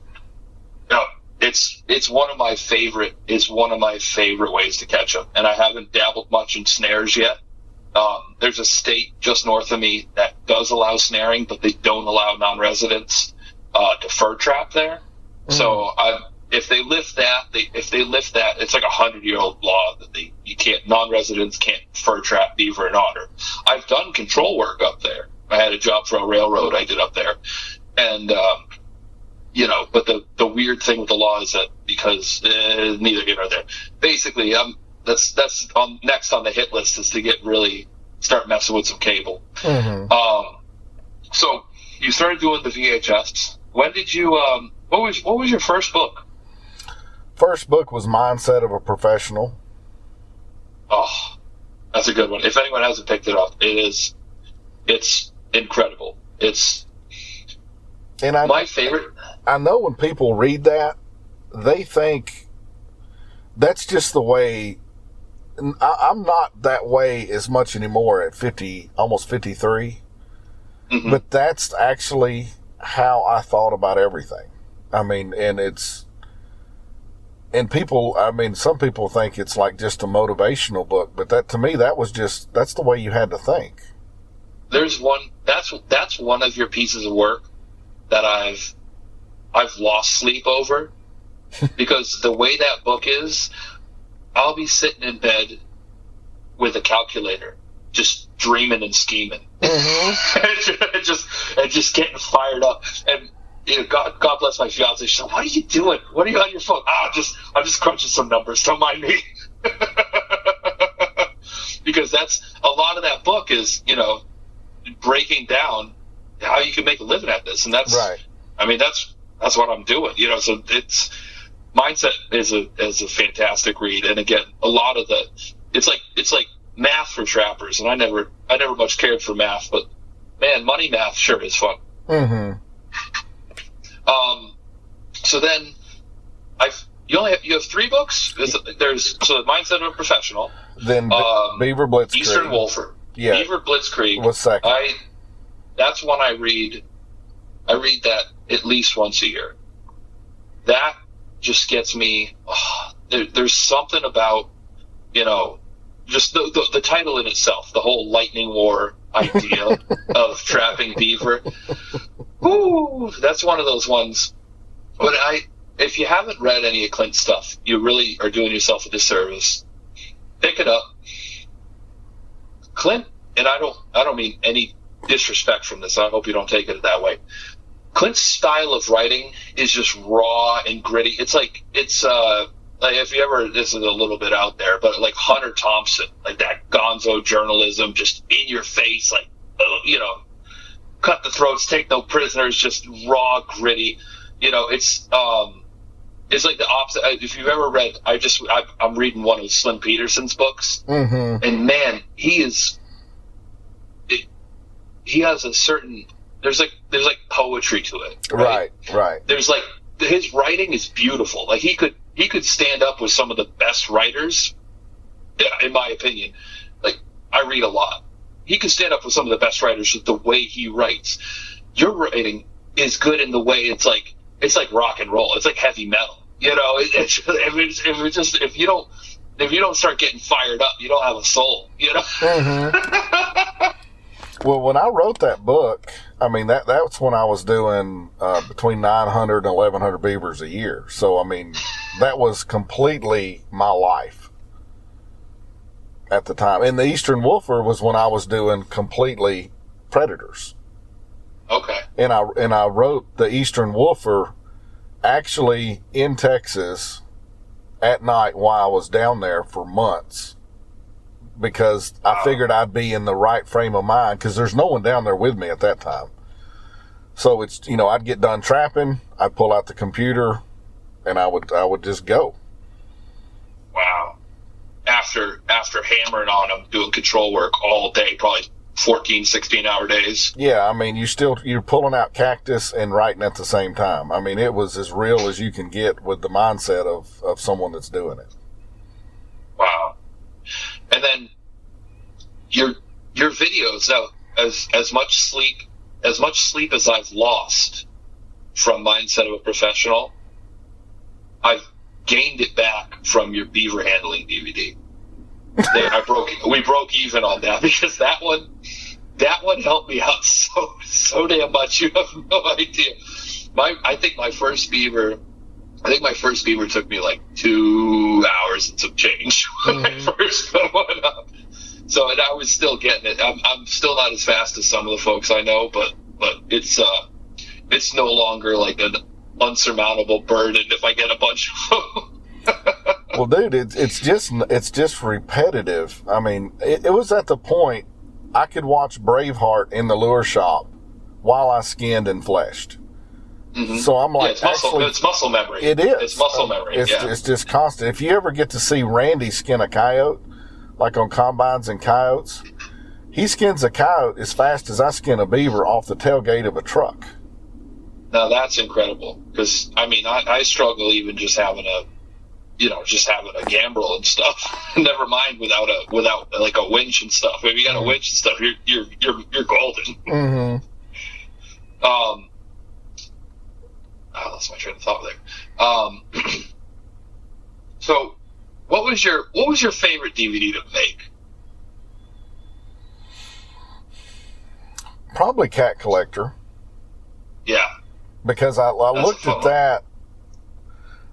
[SPEAKER 11] no, it's it's one of my favorite. It's one of my favorite ways to catch them, and I haven't dabbled much in snares yet. Um, there's a state just north of me that does allow snaring, but they don't allow non-residents uh, to fur trap there. So I, if they lift that, they, if they lift that, it's like a hundred-year-old law that they you can't non-residents can't fur trap beaver and otter. I've done control work up there. I had a job for a railroad I did up there, and um, you know, but the the weird thing with the law is that because uh, neither here nor there. Basically, um, that's that's on next on the hit list is to get really start messing with some cable.
[SPEAKER 12] Mm-hmm.
[SPEAKER 11] Um, so you started doing the VHS. When did you? Um, what was what was your first book?
[SPEAKER 12] First book was Mindset of a Professional.
[SPEAKER 11] Oh, that's a good one. If anyone hasn't picked it up, it is. It's incredible. It's
[SPEAKER 12] And I,
[SPEAKER 11] my favorite.
[SPEAKER 12] I know when people read that, they think that's just the way. I, I'm not that way as much anymore at 50, almost 53. Mm-hmm. But that's actually how I thought about everything. I mean, and it's, and people, I mean, some people think it's like just a motivational book, but that to me, that was just, that's the way you had to think.
[SPEAKER 11] there's one that's that's one of your pieces of work that I've I've lost sleep over because the way that book is, I'll be sitting in bed with a calculator, just dreaming and scheming, mm-hmm. and just and just getting fired up. And you know, God God bless my fiance. She's like, "What are you doing? What are you on your phone?" Ah, just I'm just crunching some numbers. Don't mind me. because that's a lot of that book is you know breaking down how you can make a living at this, and that's
[SPEAKER 12] Right.
[SPEAKER 11] I mean, that's that's what I'm doing. You know, so it's mindset is a is a fantastic read, and again, a lot of the it's like it's like math for trappers, and I never I never much cared for math, but man, money math sure is fun.
[SPEAKER 12] Mm-hmm.
[SPEAKER 11] Um, so then I've you only have, you have three books. There's, there's so the mindset of a professional,
[SPEAKER 12] Then
[SPEAKER 11] Um,
[SPEAKER 12] Beaver Blitzkrieg.
[SPEAKER 11] Eastern Wolfer,
[SPEAKER 12] Yeah.
[SPEAKER 11] Beaver Blitzkrieg
[SPEAKER 12] Was second.
[SPEAKER 11] I that's one I read I read that at least once a year. That just gets me. Oh, there, there's something about you know just the, the, the title in itself, the whole lightning war idea of trapping beaver. Ooh, that's one of those ones. But I, if you haven't read any of Clint's stuff, you really are doing yourself a disservice. Pick it up. Clint, and I don't, I don't mean any disrespect from this. I hope you don't take it that way. Clint's style of writing is just raw and gritty. It's like it's uh like if you ever this is a little bit out there, but like Hunter Thompson, like that gonzo journalism, just in your face, like uh, you know, cut the throats, take no prisoners, just raw, gritty. You know, it's um, it's like the opposite. If you've ever read, I just I, I'm reading one of Slim Peterson's books,
[SPEAKER 12] Mm-hmm.
[SPEAKER 11] and man, he is. It, he has a certain. There's like there's like poetry to it.
[SPEAKER 12] Right, right.
[SPEAKER 11] There's like his writing is beautiful. Like he could he could stand up with some of the best writers, in my opinion. Like I read a lot. He can stand up with some of the best writers with the way he writes. Your writing is good in the way it's like it's like rock and roll. It's like heavy metal. You know, it, it's, if it's if it's just if you don't if you don't start getting fired up, you don't have a soul. You know.
[SPEAKER 12] Well, when I wrote that book, I mean that that's when I was doing uh, between 900 and 1100 beavers a year. So I mean, that was completely my life at the time. And the Eastern Wolfer was when I was doing completely predators.
[SPEAKER 11] Okay.
[SPEAKER 12] And I and I wrote the Eastern Wolfer actually in Texas at night while I was down there for months because I figured I'd be in the right frame of mind because there's no one down there with me at that time. So it's you know I'd get done trapping, I'd pull out the computer, and I would I would just go.
[SPEAKER 11] Wow. After after hammering on them, doing control work all day, probably 14, 16 hour days.
[SPEAKER 12] Yeah, I mean you still you're pulling out cactus and writing at the same time. I mean it was as real as you can get with the mindset of of someone that's doing it.
[SPEAKER 11] Wow. And then your your videos now as as much sleep as much sleep as I've lost from mindset of a professional, I've gained it back from your beaver handling DVD. I broke we broke even on that because that one that one helped me out so so damn much. You have no idea. My I think my first beaver I think my first beaver took me like two hours and some change when I first put one up. So and I was still getting it. I'm, I'm still not as fast as some of the folks I know, but but it's uh it's no longer like an unsurmountable burden if I get a bunch of them.
[SPEAKER 12] well, dude, it's it's just it's just repetitive. I mean, it, it was at the point I could watch Braveheart in the lure shop while I skinned and fleshed.
[SPEAKER 11] Mhm.
[SPEAKER 12] So I'm
[SPEAKER 11] yeah,
[SPEAKER 12] like,
[SPEAKER 11] it's muscle,
[SPEAKER 12] actually,
[SPEAKER 11] it's muscle memory.
[SPEAKER 12] it is.
[SPEAKER 11] It's muscle memory.
[SPEAKER 12] It's,
[SPEAKER 11] yeah.
[SPEAKER 12] it's just constant. If you ever get to see Randy skin a coyote, like on combines and coyotes, he skins a coyote as fast as I skin a beaver off the tailgate of a truck.
[SPEAKER 11] Now that's incredible because I mean I, I struggle even just having a, you know, just having a gambrel and stuff. Never mind without a without like a winch and stuff. If you got a winch and stuff, you're you're you're you're golden.
[SPEAKER 12] Mm-hmm.
[SPEAKER 11] Um, I lost my train of thought there. Um, so, what was your what was your favorite DVD to make?
[SPEAKER 12] Probably Cat Collector.
[SPEAKER 11] Yeah,
[SPEAKER 12] because I, I looked at that.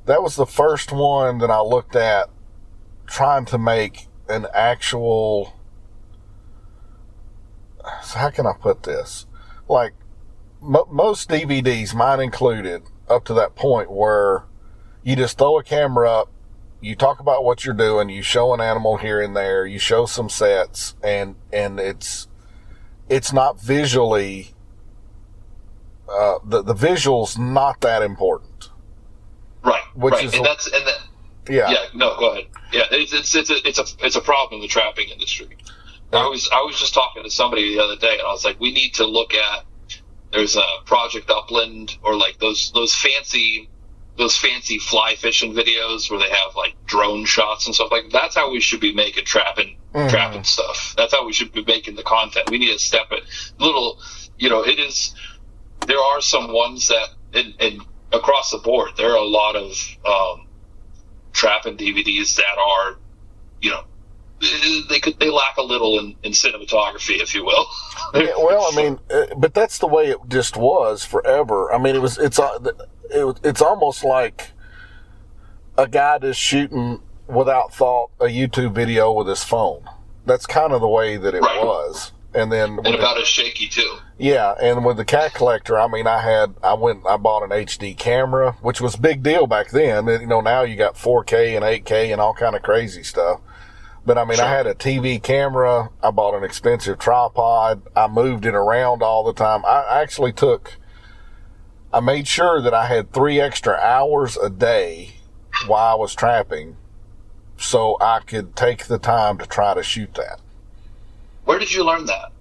[SPEAKER 12] That was the first one that I looked at trying to make an actual. So how can I put this? Like mo- most DVDs, mine included, up to that point where you just throw a camera up, you talk about what you're doing, you show an animal here and there, you show some sets, and and it's it's not visually uh, the the visuals not that important.
[SPEAKER 11] right,
[SPEAKER 12] Which
[SPEAKER 11] right,
[SPEAKER 12] is
[SPEAKER 11] and
[SPEAKER 12] a-
[SPEAKER 11] that's and that.
[SPEAKER 12] Yeah,
[SPEAKER 11] Yeah, no, go ahead. Yeah, it's it's it's a it's a it's a problem in the trapping industry. I was I was just talking to somebody the other day, and I was like, we need to look at. There's a Project Upland or like those those fancy those fancy fly fishing videos where they have like drone shots and stuff like that's how we should be making trapping
[SPEAKER 12] Mhm.
[SPEAKER 11] There are some ones that, and, and across the board, there are a lot of um, and DVDs that are, you know, they could they lack a little in, in cinematography, if you will.
[SPEAKER 12] Yeah, well, I mean, uh, but that's the way it just was forever. I mean, it was it's uh, it, it's almost like a guy just shooting without thought a YouTube video with his phone. That's kind of the way that it
[SPEAKER 11] Right.
[SPEAKER 12] was. And then
[SPEAKER 11] and about as shaky too.
[SPEAKER 12] yeah, and with the cat collector, I mean, I had, I went, I bought an HD camera, which was big deal back then. And, you know, now you got 4K and 8K and all kind of crazy stuff. But I mean, I had a TV camera. I bought an expensive tripod. I moved it around all the time. I actually took, I made sure that I had three extra hours a day while I was trapping so I could take the time to try to shoot that.
[SPEAKER 11] Where did you learn that?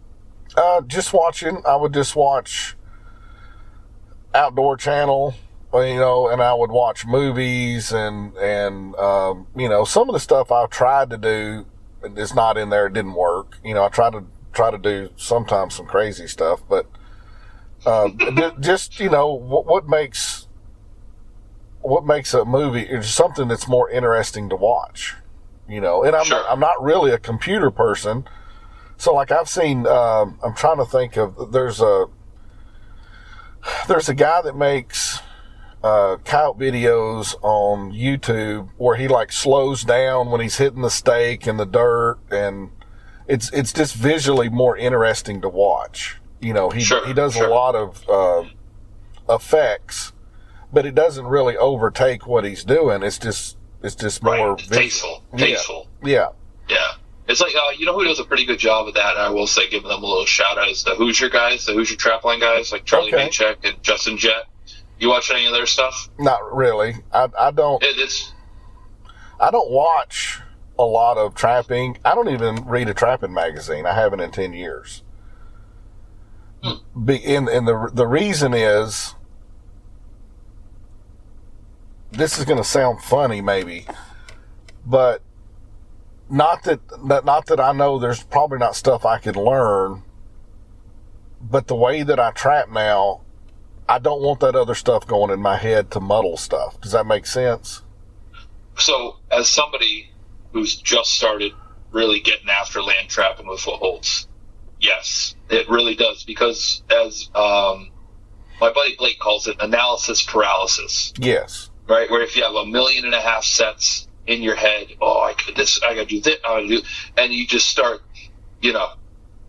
[SPEAKER 12] Uh, just watching. I would just watch Outdoor Channel, uh, you know, and I would watch movies and and um, you know some of the stuff I've tried to do is not in there. It didn't work. You know, I tried to try to do sometimes some crazy stuff, but uh, just you know what, what makes what makes a movie is something that's more interesting to watch. You know, and I'm not, I'm not really a computer person. So like I've seen, um, I'm trying to think of. There's a there's a guy that makes uh, coyote videos on YouTube where he like slows down when he's hitting the stake and the dirt, and it's it's just visually more interesting to watch. You know, he he does a lot of uh, effects, but it doesn't really overtake what he's doing. It's just it's just more visual.
[SPEAKER 11] Tasteful. Tasteful.
[SPEAKER 12] Yeah.
[SPEAKER 11] Yeah. It's like, uh, you know who does a pretty good job of that? I will say, giving them a little shout out is the Hoosier guys, the Hoosier Trapline guys, like Charlie
[SPEAKER 12] Okay.
[SPEAKER 11] And Justin Jett. You watch any of their stuff?
[SPEAKER 12] Not really. I I don't.
[SPEAKER 11] It, it's
[SPEAKER 12] I don't watch a lot of trapping. I don't even read a trapping magazine. I haven't in ten years. Be, and, and the the reason is this is going to sound funny, maybe, but not that, not that I know there's probably not stuff I could learn, but the way that I trap now, I don't want that other stuff going in my head to muddle stuff. Does that make sense?
[SPEAKER 11] so as somebody who's just started really getting after land trapping with footholds, yes, it really does because as um, my buddy Blake calls it, analysis paralysis.
[SPEAKER 12] Yes.
[SPEAKER 11] right? Where if you have a million and a half sets in your head, oh, I could this, I gotta do this, I gotta do, and you just start, you know,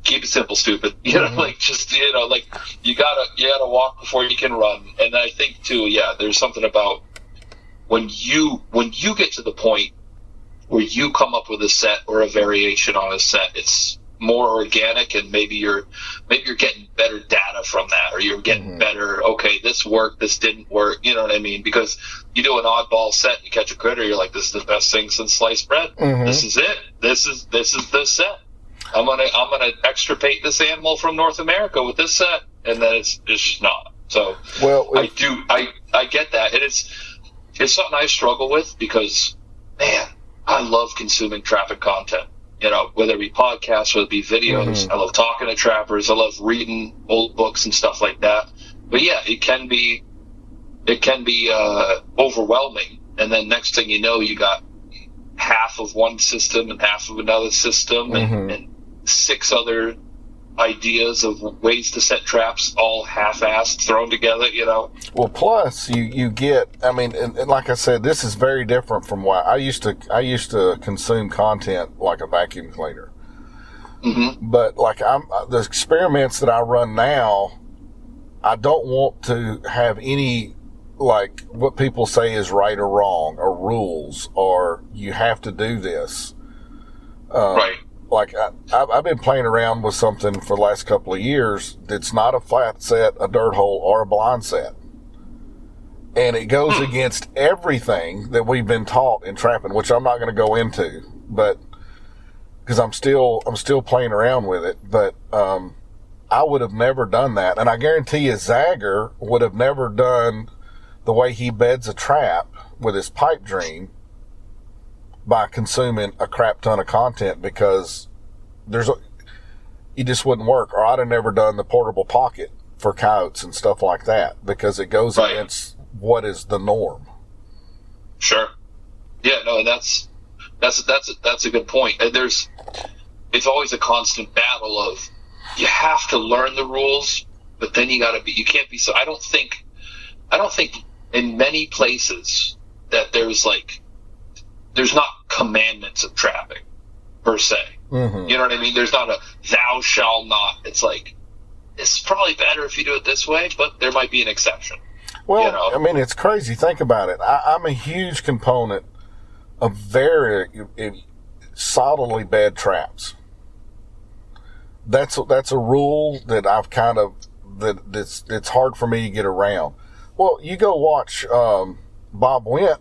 [SPEAKER 11] keep it simple, stupid. You know, mm-hmm. like just you know, like you gotta you gotta walk before you can run. And I think too, yeah, there's something about when you when you get to the point where you come up with a set or a variation on a set, it's more organic and maybe you're maybe you're getting better data from that or you're getting better okay this worked this didn't work you know what i mean? Because you do an oddball set and you catch a critter you're like this is the best thing since sliced bread.
[SPEAKER 12] Mhm.
[SPEAKER 11] this is it. This is this is the set. I'm gonna i'm gonna extirpate this animal from north america with this set and then it's it's just not. So
[SPEAKER 12] Well,
[SPEAKER 11] i do i i get that. And it's it's something i struggle with because man i love consuming traffic content you know, whether it be podcasts, whether it be videos.
[SPEAKER 12] Mhm.
[SPEAKER 11] I love talking to trappers. I love reading old books and stuff like that. But yeah, it can be, it can be, uh, overwhelming. And then next thing you know, you got half of one system and half of another system and,
[SPEAKER 12] Mhm.
[SPEAKER 11] and six other ideas of ways to set traps all half-assed thrown together, you know?
[SPEAKER 12] Well, plus you you get. I mean, and, and like I said, this is very different from why I used to. I used to consume content like a vacuum cleaner.
[SPEAKER 11] Mm-hmm.
[SPEAKER 12] But like I'm the experiments that I run now, I don't want to have any like what people say is right or wrong or rules or you have to do this. Um,
[SPEAKER 11] right.
[SPEAKER 12] Like I, I've I've been playing around with something for the last couple of years that's not a flat set, a dirt hole, or a blind set. And it goes against everything that we've been taught in trapping, which I'm not going to go into, but because I'm still I'm still playing around with it. But um, I would have never done that, and I guarantee you, Zagger would have never done the way he beds a trap with his pipe dream by consuming a crap ton of content because there's a, it just wouldn't work, or I'd have never done the portable pocket for coyotes and stuff like that because it goes
[SPEAKER 11] Right.
[SPEAKER 12] against what is the norm.
[SPEAKER 11] Sure. Yeah, no, and that's that's that's that's a good point. And there's it's always a constant battle of you have to learn the rules, but then you got to be you can't be so. I don't think I don't think in many places that there's like there's not commandments of trapping per se.
[SPEAKER 12] Mm-hmm.
[SPEAKER 11] You know what I mean? There's not a thou shall not. It's like it's probably better if you do it this way, but there might be an exception.
[SPEAKER 12] Well,
[SPEAKER 11] You know?
[SPEAKER 12] I mean, it's crazy. Think about it. I, I'm a huge component of very uh, solidly bad traps. That's that's a rule that I've kind of that it's it's hard for me to get around. Well, you go watch um, Bob Went.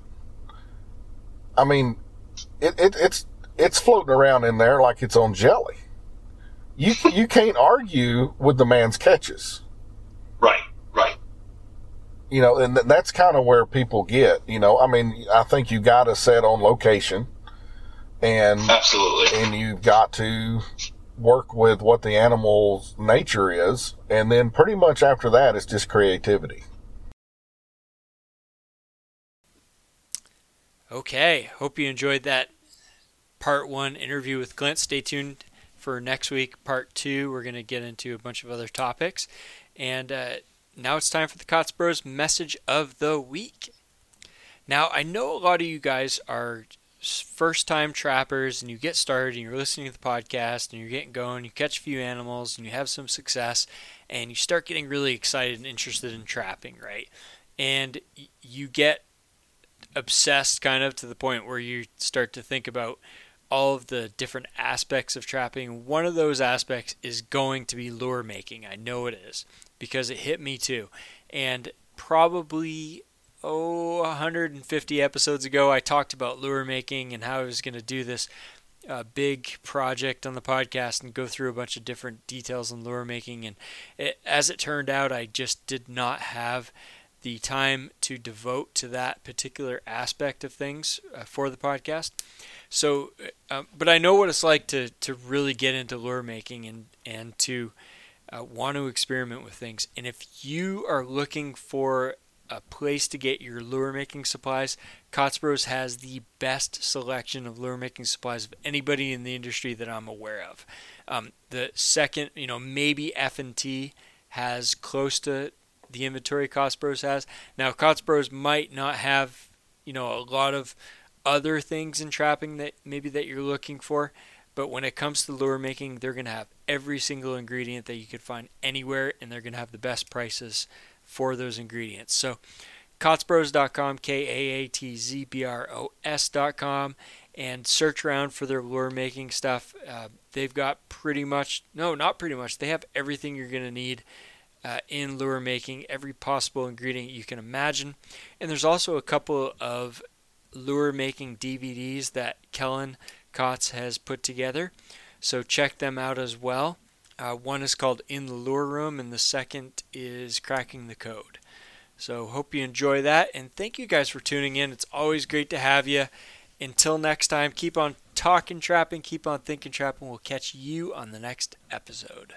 [SPEAKER 12] I mean, it, it it's it's floating around in there like it's on jelly. You you can't argue with the man's catches
[SPEAKER 11] Right, right.
[SPEAKER 12] you know, and th- that's kind of where people get, you know, I mean, I think you got to set on location and
[SPEAKER 11] Absolutely.
[SPEAKER 12] and you've got to work with what the animal's nature is. And then pretty much after that, it's just creativity.
[SPEAKER 10] Okay, hope you enjoyed that part one interview with Clint. Stay tuned for next week, part two. We're going to get into a bunch of other topics. And uh, now it's time for the Kaatz Bros message of the week. Now, I know a lot of you guys are first time trappers and you get started and you're listening to the podcast and you're getting going, you catch a few animals and you have some success and you start getting really excited and interested in trapping, right? And you get obsessed kind of to the point where you start to think about all of the different aspects of trapping. One of those aspects is going to be lure making. I know it is because it hit me too. And probably oh 150 episodes ago I talked about lure making and how I was going to do this uh, big project on the podcast and go through a bunch of different details on lure making and it, as it turned out I just did not have the time to devote to that particular aspect of things uh, for the podcast. So, uh, but I know what it's like to to really get into lure making and and to uh, want to experiment with things. And if you are looking for a place to get your lure making supplies, Kaatz Bros has the best selection of lure making supplies of anybody in the industry that I'm aware of. Um, the second, you know, maybe F and T has close to the inventory Kaatz Bros has. Now, Kaatz Bros might not have, you know, a lot of other things in trapping that maybe that you're looking for, but when it comes to lure making, they're going to have every single ingredient that you could find anywhere, and they're going to have the best prices for those ingredients. So, Kaatzbros.com, K A A T Z B R O S.com, and search around for their lure making stuff. Uh, they've got pretty much, no, not pretty much, they have everything you're going to need uh, in lure making, every possible ingredient you can imagine. And there's also a couple of lure making DVDs that Kellen Kaatz has put together. So check them out as well. Uh, one is called In the Lure Room, and the second is Cracking the Code. So hope you enjoy that, and thank you guys for tuning in. It's always great to have you. Until next time, keep on talking trapping, keep on thinking trapping. We'll catch you on the next episode.